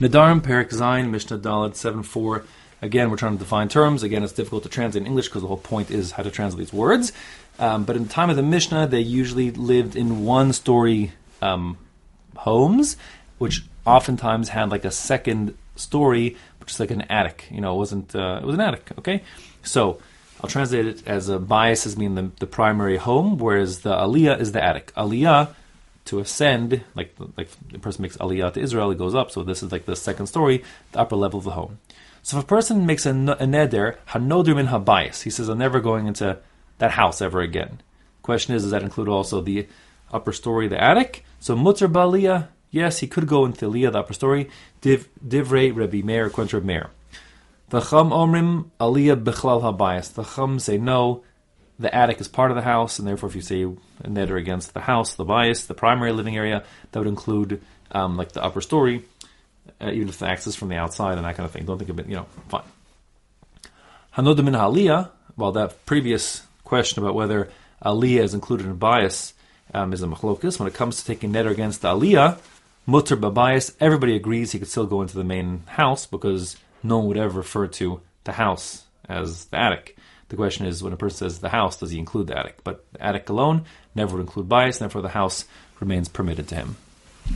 Nedarim Perek Zayin Mishnah Dalet seven four. Again, we're trying to define terms. Again, it's difficult to translate in English because the whole point is how to translate these words. Um, but in the time of the Mishnah, they usually lived in one-story um, homes, which oftentimes had like a second story, which is like an attic. You know, it wasn't. Uh, it was an attic. Okay, so I'll translate it as a bayis as being the, the primary home, whereas the aliyah is the attic. Aliyah to ascend, like like the person makes aliyah to Israel, it goes up. So this is like the second story, the upper level of the home. So if a person makes a, a neder, habayis, he says, I'm never going into that house ever again. Question is, does that include also the upper story, the attic? So mutter baliyah, yes, he could go into aliyah, the upper story. Div, divrei Rebbe Meir, Quentra Meir. The chum omrim aliyah bechlal habayis. The chum say no, the attic is part of the house, and therefore, if you say a neder against the house, the bayis, the primary living area, that would include um, like the upper story, uh, even if the access from the outside and that kind of thing. Don't think of it, you know, fine. Hanodim min aliyah. Well, that previous question about whether aliyah is included in bayis um, is a machlokus. When it comes to taking neder against the aliyah, mutter babayis, everybody agrees he could still go into the main house because no one would ever refer to the house as the attic. The question is, when a person says the house, does he include the attic? But the attic alone never would include bayis, and therefore the house remains permitted to him.